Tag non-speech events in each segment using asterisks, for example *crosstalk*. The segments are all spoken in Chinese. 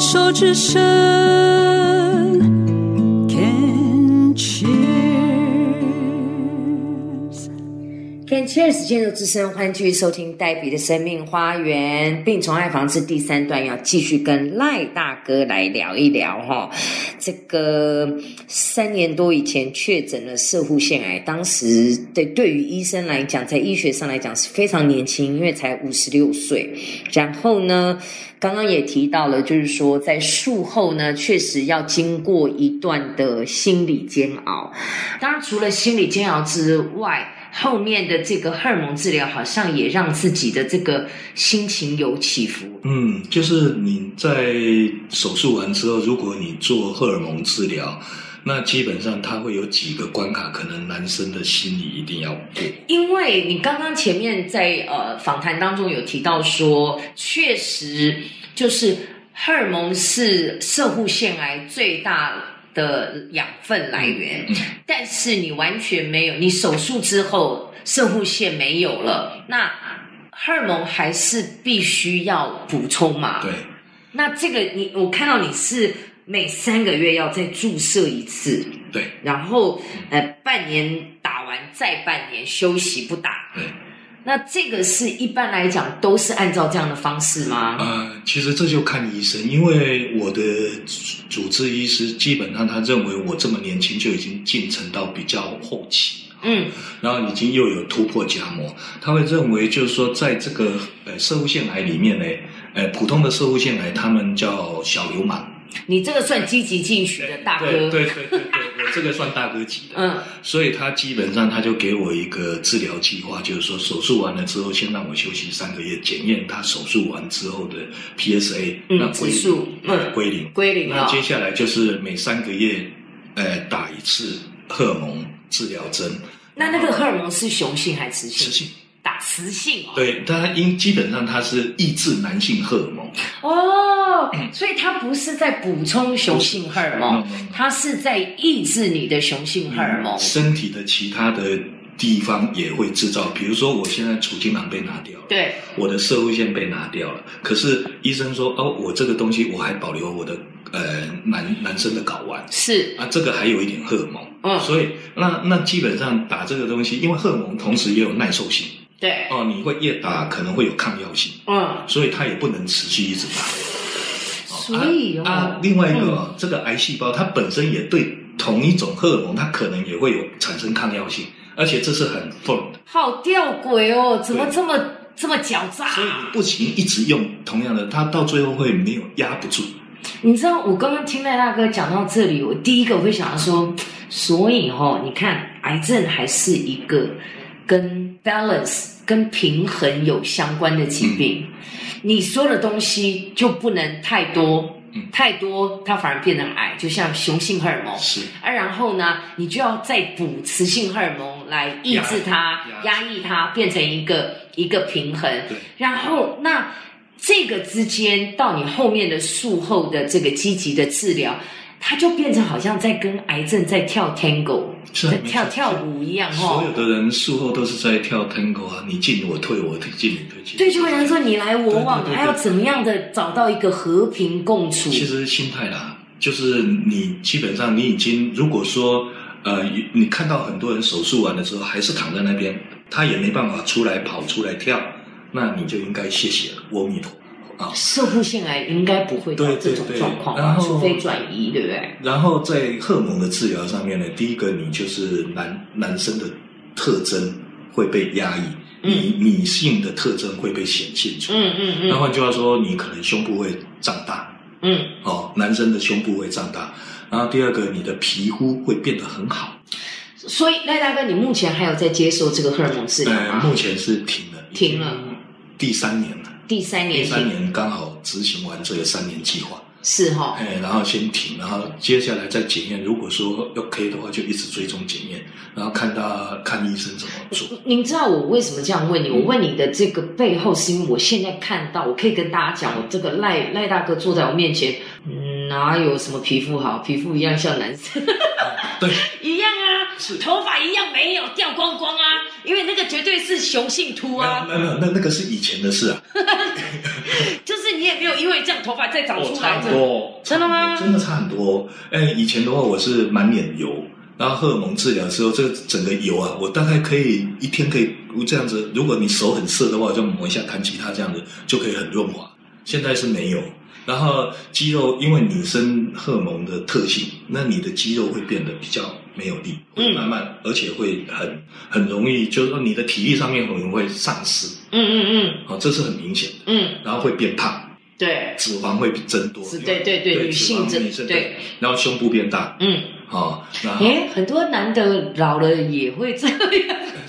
手之伸 Cheers 建筑之声，欢迎继续收听黛比的生命花园病虫害防治第三段，要继续跟赖大哥来聊一聊哈。这个三年多以前确诊了射护腺癌，当时对对于医生来讲，在医学上来讲是非常年轻，因为才五十六岁。然后呢，刚刚也提到了，就是说在术后呢，确实要经过一段的心理煎熬。当然，除了心理煎熬之外，后面的这个荷尔蒙治疗好像也让自己的这个心情有起伏。嗯，就是你在手术完之后，如果你做荷尔蒙治疗，那基本上它会有几个关卡，可能男生的心理一定要过。因为你刚刚前面在呃访谈当中有提到说，确实就是荷尔蒙是射护腺癌最大的养分来源，但是你完全没有，你手术之后射护腺没有了，那荷尔蒙还是必须要补充嘛？对，那这个你我看到你是每三个月要再注射一次，对，然后呃半年打完再半年休息不打。对。那这个是一般来讲都是按照这样的方式吗？呃，其实这就看医生，因为我的主治医师基本上他认为我这么年轻就已经进程到比较后期，嗯然后已经又有突破荚膜，他会认为就是说，在这个呃射物腺癌里面呢，呃普通的射物腺癌他们叫小流氓，你这个算积极进取的大哥。对对对对对，我这个算大哥级的，嗯所以他基本上他就给我一个治疗计划，就是说手术完了之后，先让我休息三个月，检验他手术完之后的 PSA，、嗯那归指数，嗯归零，归零那接下来就是每三个月，呃，打一次荷尔蒙治疗针，那那个荷尔蒙是雄性还是雌性？雌性。打雌性哦。对，它因基本上它是抑制男性荷尔蒙，哦，所以它不是在补充雄性荷尔蒙它是在抑制你的雄性荷尔蒙。身体的其他的地方也会制造，比如说我现在储精囊被拿掉了。对，我的射会线被拿掉了，可是医生说哦，我这个东西我还保留我的呃男男生的睾丸是，啊，这个还有一点荷尔蒙，嗯所以那那基本上打这个东西，因为荷尔蒙同时也有耐受性对，哦，你会越打可能会有抗药性，嗯，所以它也不能持续一直打。所以哦，啊啊，另外一个、哦这个癌细胞它本身也对同一种荷尔蒙，它可能也会有产生抗药性，而且这是很 firm 的。好吊诡哦，怎么对这么这么狡诈？所以你不行一直用同样的，它到最后会没有压不住。你知道我刚刚听赖大哥讲到这里，我第一个会想到说，所以哈、你看癌症还是一个跟 balance、跟平衡有相关的疾病，你说的东西就不能太多。嗯太多，它反而变成癌，就像雄性荷尔蒙。是啊，然后呢，你就要再补雌性荷尔蒙来抑制它、压压抑它，变成一个一个平衡。对然后那这个之间到你后面的术后的这个积极的治疗，它就变成好像在跟癌症在跳 tango，在是啊跳跳舞一样所有哦。的人术后都是在跳 tango 啊，你进我退，我退进你退进。对，就会想说你来我往，还要怎么样的找到一个和平共处？其实心态啦，就是你基本上你已经，如果说呃，你看到很多人手术完的时候还是躺在那边，他也没办法出来跑出来跳，那你就应该谢谢了，阿弥陀佛啊。射护腺癌应该不会到对这种状况吧？然后除非转移，对不对？然后在荷尔蒙的治疗上面呢，第一个你就是男男生的特征会被压抑，女女性的特征会被显现出来。嗯嗯嗯那换句话说，你可能胸部会胀大嗯。哦，男生的胸部会胀大。然后第二个，你的皮肤会变得很好。所以赖大哥，你目前还有在接受这个荷尔蒙治疗呃，吗？目前是停了，停了，第三年了。第三年第三年刚好执行完这个三年计划，是哈、哎，然后先停，然后接下来再检验。如果说 OK 的话，就一直追踪检验，然后看他看医生怎么做。您知道我为什么这样问你？我问你的这个背后，是因为我现在看到，我可以跟大家讲，我这个赖赖大哥坐在我面前，嗯哪有什么皮肤好？皮肤一样像男生，对，*laughs* 一样啊是，头发一样没有掉光光啊，因为那个绝对是雄性秃啊，没有没有，那那个是以前的事啊。*laughs* 就是你也没有因为这样头发再长哦，出来差很多，真的吗真的差很多。哎，以前的话我是满脸油，然后荷尔蒙治疗之后，这个整个油啊，我大概可以一天可以这样子。如果你手很涩的话，就抹一下弹吉他这样子就可以很润滑。现在是没有。然后肌肉，因为女生荷尔蒙的特性，那你的肌肉会变得比较没有力，会嗯慢慢，而且会很很容易，就是说你的体力上面可能会丧失，嗯嗯嗯。哦，这是很明显的。嗯，然后会变胖，对，脂肪会增多，对对对女性这脂肪女生对，然后胸部变大，嗯。哦，然后诶，很多男的老了也会这样，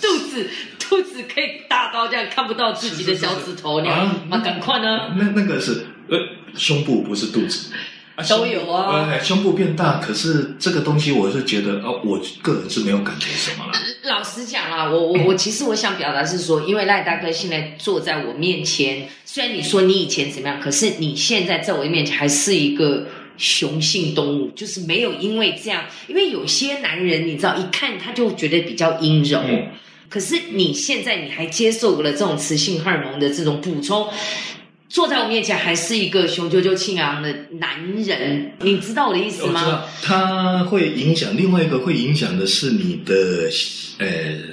肚子 *laughs* 肚子可以大到这样看不到自己的小指头那样啊，那赶快呢？那那个是呃胸部不是肚子。啊都有啊胸部呃，胸部变大，可是这个东西我是觉得，哦，我个人是没有感觉什么了。老实讲啦，我我我其实我想表达是说，因为赖大哥现在坐在我面前，虽然你说你以前怎么样，可是你现在在我面前还是一个雄性动物，就是没有因为这样，因为有些男人你知道，一看他就觉得比较阴柔。嗯可是你现在你还接受了这种雌性荷尔蒙的这种补充，坐在我面前还是一个雄赳赳气昂昂的男人，你知道我的意思吗？我知道，它会影响另外一个会影响的是你的呃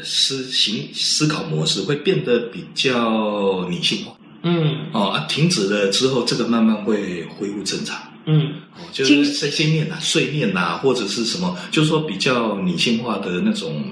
思行思考模式会变得比较女性化嗯哦啊，停止了之后，这个慢慢会恢复正常。嗯哦，就是碎碎念呐、碎念呐、或者是什么，就是说比较女性化的那种，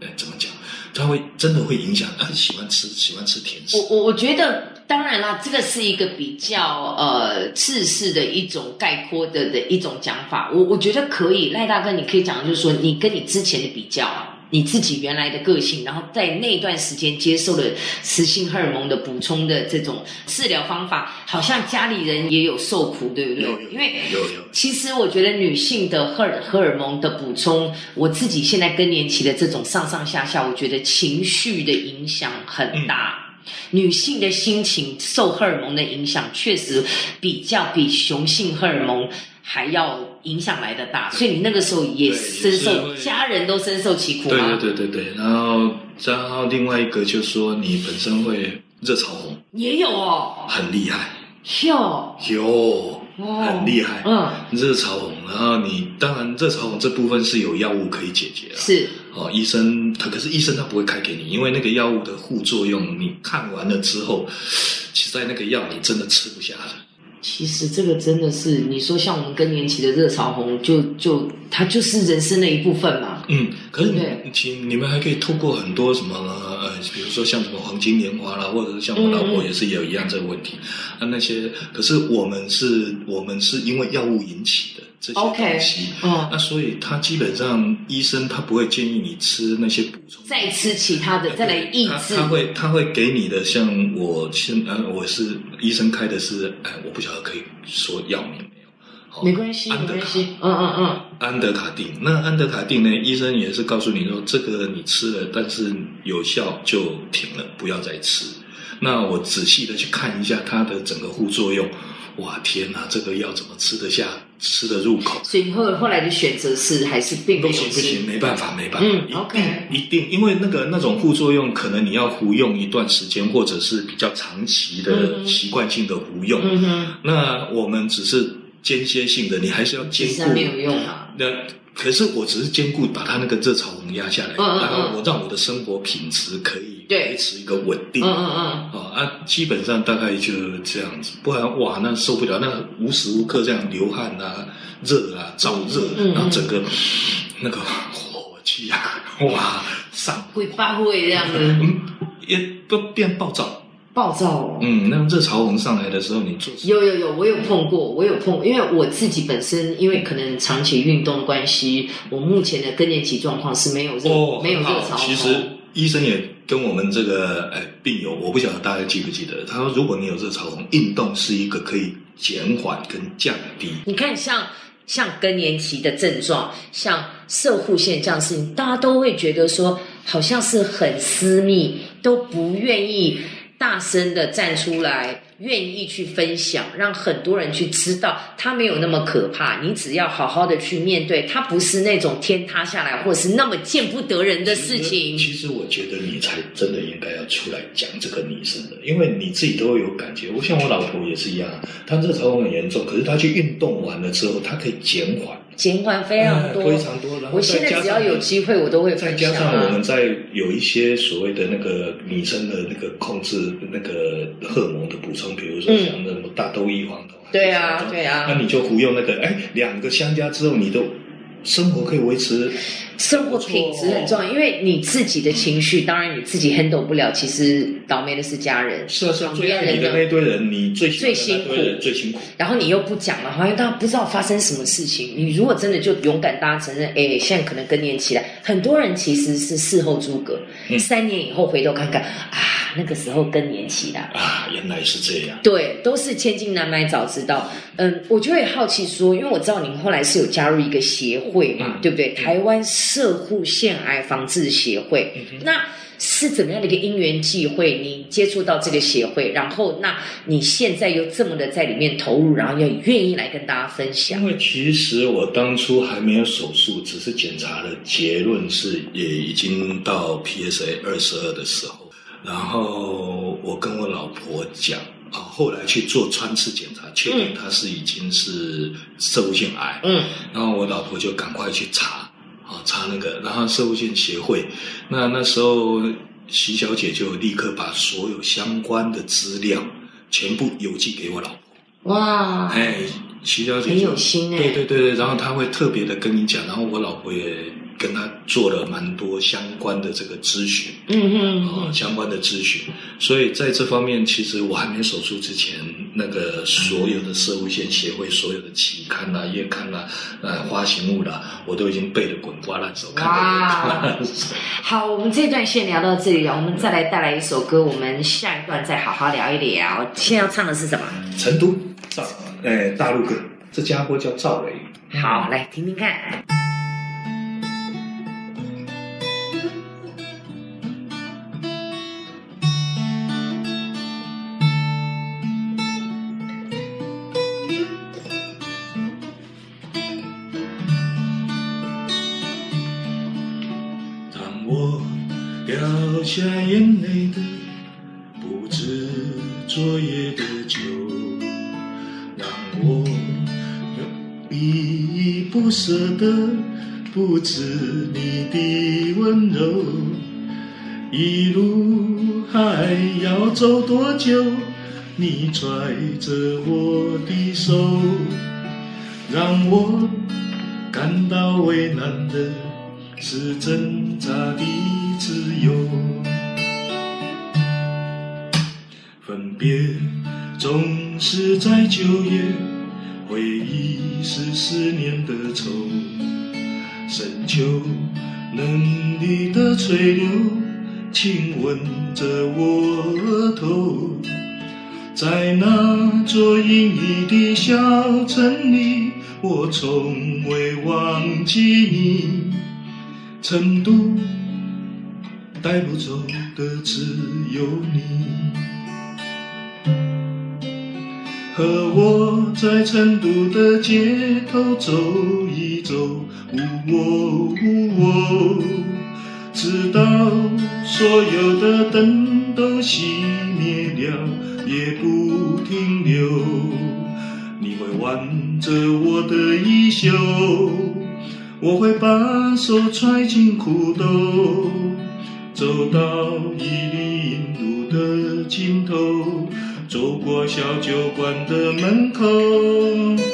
呃，怎么讲？他会真的会影响啊，喜欢吃喜欢吃甜食我。我我觉得，当然啦，这个是一个比较呃自式的一种概括的的一种讲法。我我觉得可以，赖大哥，你可以讲的就是说，你跟你之前的比较，你自己原来的个性，然后在那段时间接受了雌性荷尔蒙的补充的这种治疗方法，好像家里人也有受苦，对不对？有有因为有有其实我觉得女性的荷尔荷尔蒙的补充，我自己现在更年期的这种上上下下，我觉得情绪的影响很大。女性的心情受荷尔蒙的影响，确实比较比雄性荷尔蒙还要影响来的大，所以你那个时候也深受，家人都深受其苦对吗？对对对对，然后然后另外一个就是说你本身会热潮红，也有哦，很厉害，哟，有哦很厉害，嗯，热潮红。然后你当然热潮红这部分是有药物可以解决的，是，哦，医生他可是医生他不会开给你，因为那个药物的副作用，你看完了之后，其实在那个药你真的吃不下了。其实这个真的是，你说像我们更年期的热潮红，就就它就是人生的一部分嘛。嗯，可是你其你们还可以透过很多什么呃，比如说像什么黄金莲花啦，或者是像我老婆也是有一样这个问题、啊，那些可是我们是我们是因为药物引起的这些东西。嗯，那所以他基本上医生他不会建议你吃那些补充，再吃其他的，再来抑制。他。他会他会给你的，像我现呃我是医生开的是，哎，我不晓得可以说药名没关系，没关系。嗯嗯嗯，安德卡定，那安德卡定呢？医生也是告诉你说，这个你吃了，但是有效就停了，不要再吃。那我仔细的去看一下它的整个副作用，哇，天哪，这个药怎么吃得下，吃得入口？所以后后来的选择是还是并没不行不行，没办法没办法，嗯一定 OK 一定，因为那个那种副作用，可能你要服用一段时间，或者是比较长期嗯的习惯性的服用。嗯哼，那我们只是间歇性的，你还是要兼顾其实没有用啊。那可是我只是兼顾把它那个热潮红压下来，然后我让我的生活品质可以维持一个稳定。嗯嗯嗯，哦啊，基本上大概就这样子，不然哇，那受不了，那无时无刻这样流汗啊、热啊、燥热，然后整个那个火气啊，哇，上，会发会这样子嗯，也不变暴躁。暴躁哦。嗯，那热潮红上来的时候，你做有有有，我有碰过，我有碰，因为我自己本身因为可能长期运动的关系，我目前的更年期状况是没有热、哦，没有热潮红。其实医生也跟我们这个呃病友，我不晓得大家记不记得，他说如果你有热潮红，运动是一个可以减缓跟降低。你看像像更年期的症状，像射护线这样的事情，大家都会觉得说好像是很私密，都不愿意大声的站出来，愿意去分享，让很多人去知道它没有那么可怕。你只要好好的去面对，它不是那种天塌下来，或是那么见不得人的事情。其实我觉得你才真的应该要出来讲这个女生的，因为你自己都会有感觉。我像我老婆也是一样，她热潮红很严重，可是她去运动完了之后，她可以减缓。减缓非常多，非常多。然后我现在只要有机会，我都会再加上我们在有一些所谓的那个女生的那个控制那个荷尔蒙的补充，比如说像那种大豆异黄酮。对啊，对啊。那你就服用那个，哎，两个相加之后，你都生活可以维持。生活品质很重要，因为你自己的情绪，当然你自己 handle 不了。其实倒霉的是家人，是啊是啊，最爱你的那堆人，你最最辛苦，最辛苦。然后你又不讲了，好像大家不知道发生什么事情。你如果真的就勇敢大家承认，哎，现在可能更年期了。很多人其实是事后诸葛，三年以后回头看看啊，那个时候更年期了啊，原来是这样。对，都是千金难买早知道。嗯，我就会好奇说，因为我知道您后来是有加入一个协会嘛，对不对？台湾。社护腺癌防治协会，那是怎么样的一个因缘际会？你接触到这个协会，然后那你现在又这么的在里面投入，然后又愿意来跟大家分享？因为其实我当初还没有手术，只是检查的结论是也已经到 PSA 二十二的时候，然后我跟我老婆讲啊，后来去做穿刺检查，确定他是已经是社会性癌，嗯，然后我老婆就赶快去查。啊，查那个，然后社会线协会，那那时候徐小姐就立刻把所有相关的资料全部邮寄给我老婆。哇，哎，徐小姐很有心哎，对对对对，然后她会特别的跟你讲，然后我老婆也。跟他做了蛮多相关的这个咨询，嗯嗯，啊，相关的咨询，所以在这方面，其实我还没手术之前，那个所有的社会线协会所有的期刊啦、月刊啦、呃，花形物啦，我都已经背得滚瓜烂熟。哇，*laughs* 好，我们这段先聊到这里了，我们再来带来一首歌，我们下一段再好好聊一聊。现在要唱的是什么？成都赵，哎，大陆歌，这家伙叫赵雷。好，来听听看。下眼泪的不止昨夜的酒，让我依依不舍的不止你的温柔。一路还要走多久？你拽着我的手，让我感到为难的是挣扎的自由。别总是在九月，回忆是思念的愁。深秋，嫩绿的垂柳亲吻着我额头，在那座阴翳的小城里，我从未忘记你。成都，带不走的只有你。和我在成都的街头走一走，呜呜直到所有的灯都熄灭了，也不停留。你会挽着我的衣袖，我会把手揣进裤兜，走到一里路的尽头。走过小酒馆的门口。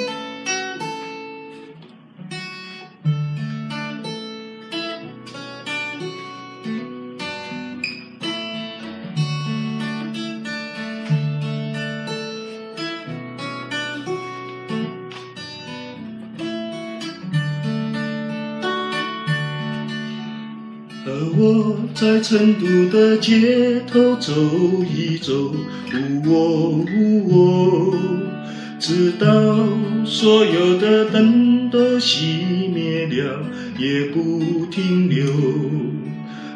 在成都的街头走一走，呜喔，直到所有的灯都熄灭了，也不停留。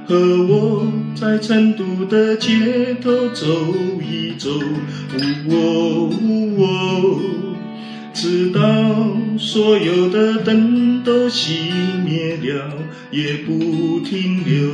和我在成都的街头走一走，哦哦，直到所有的灯都熄灭了，也不停留。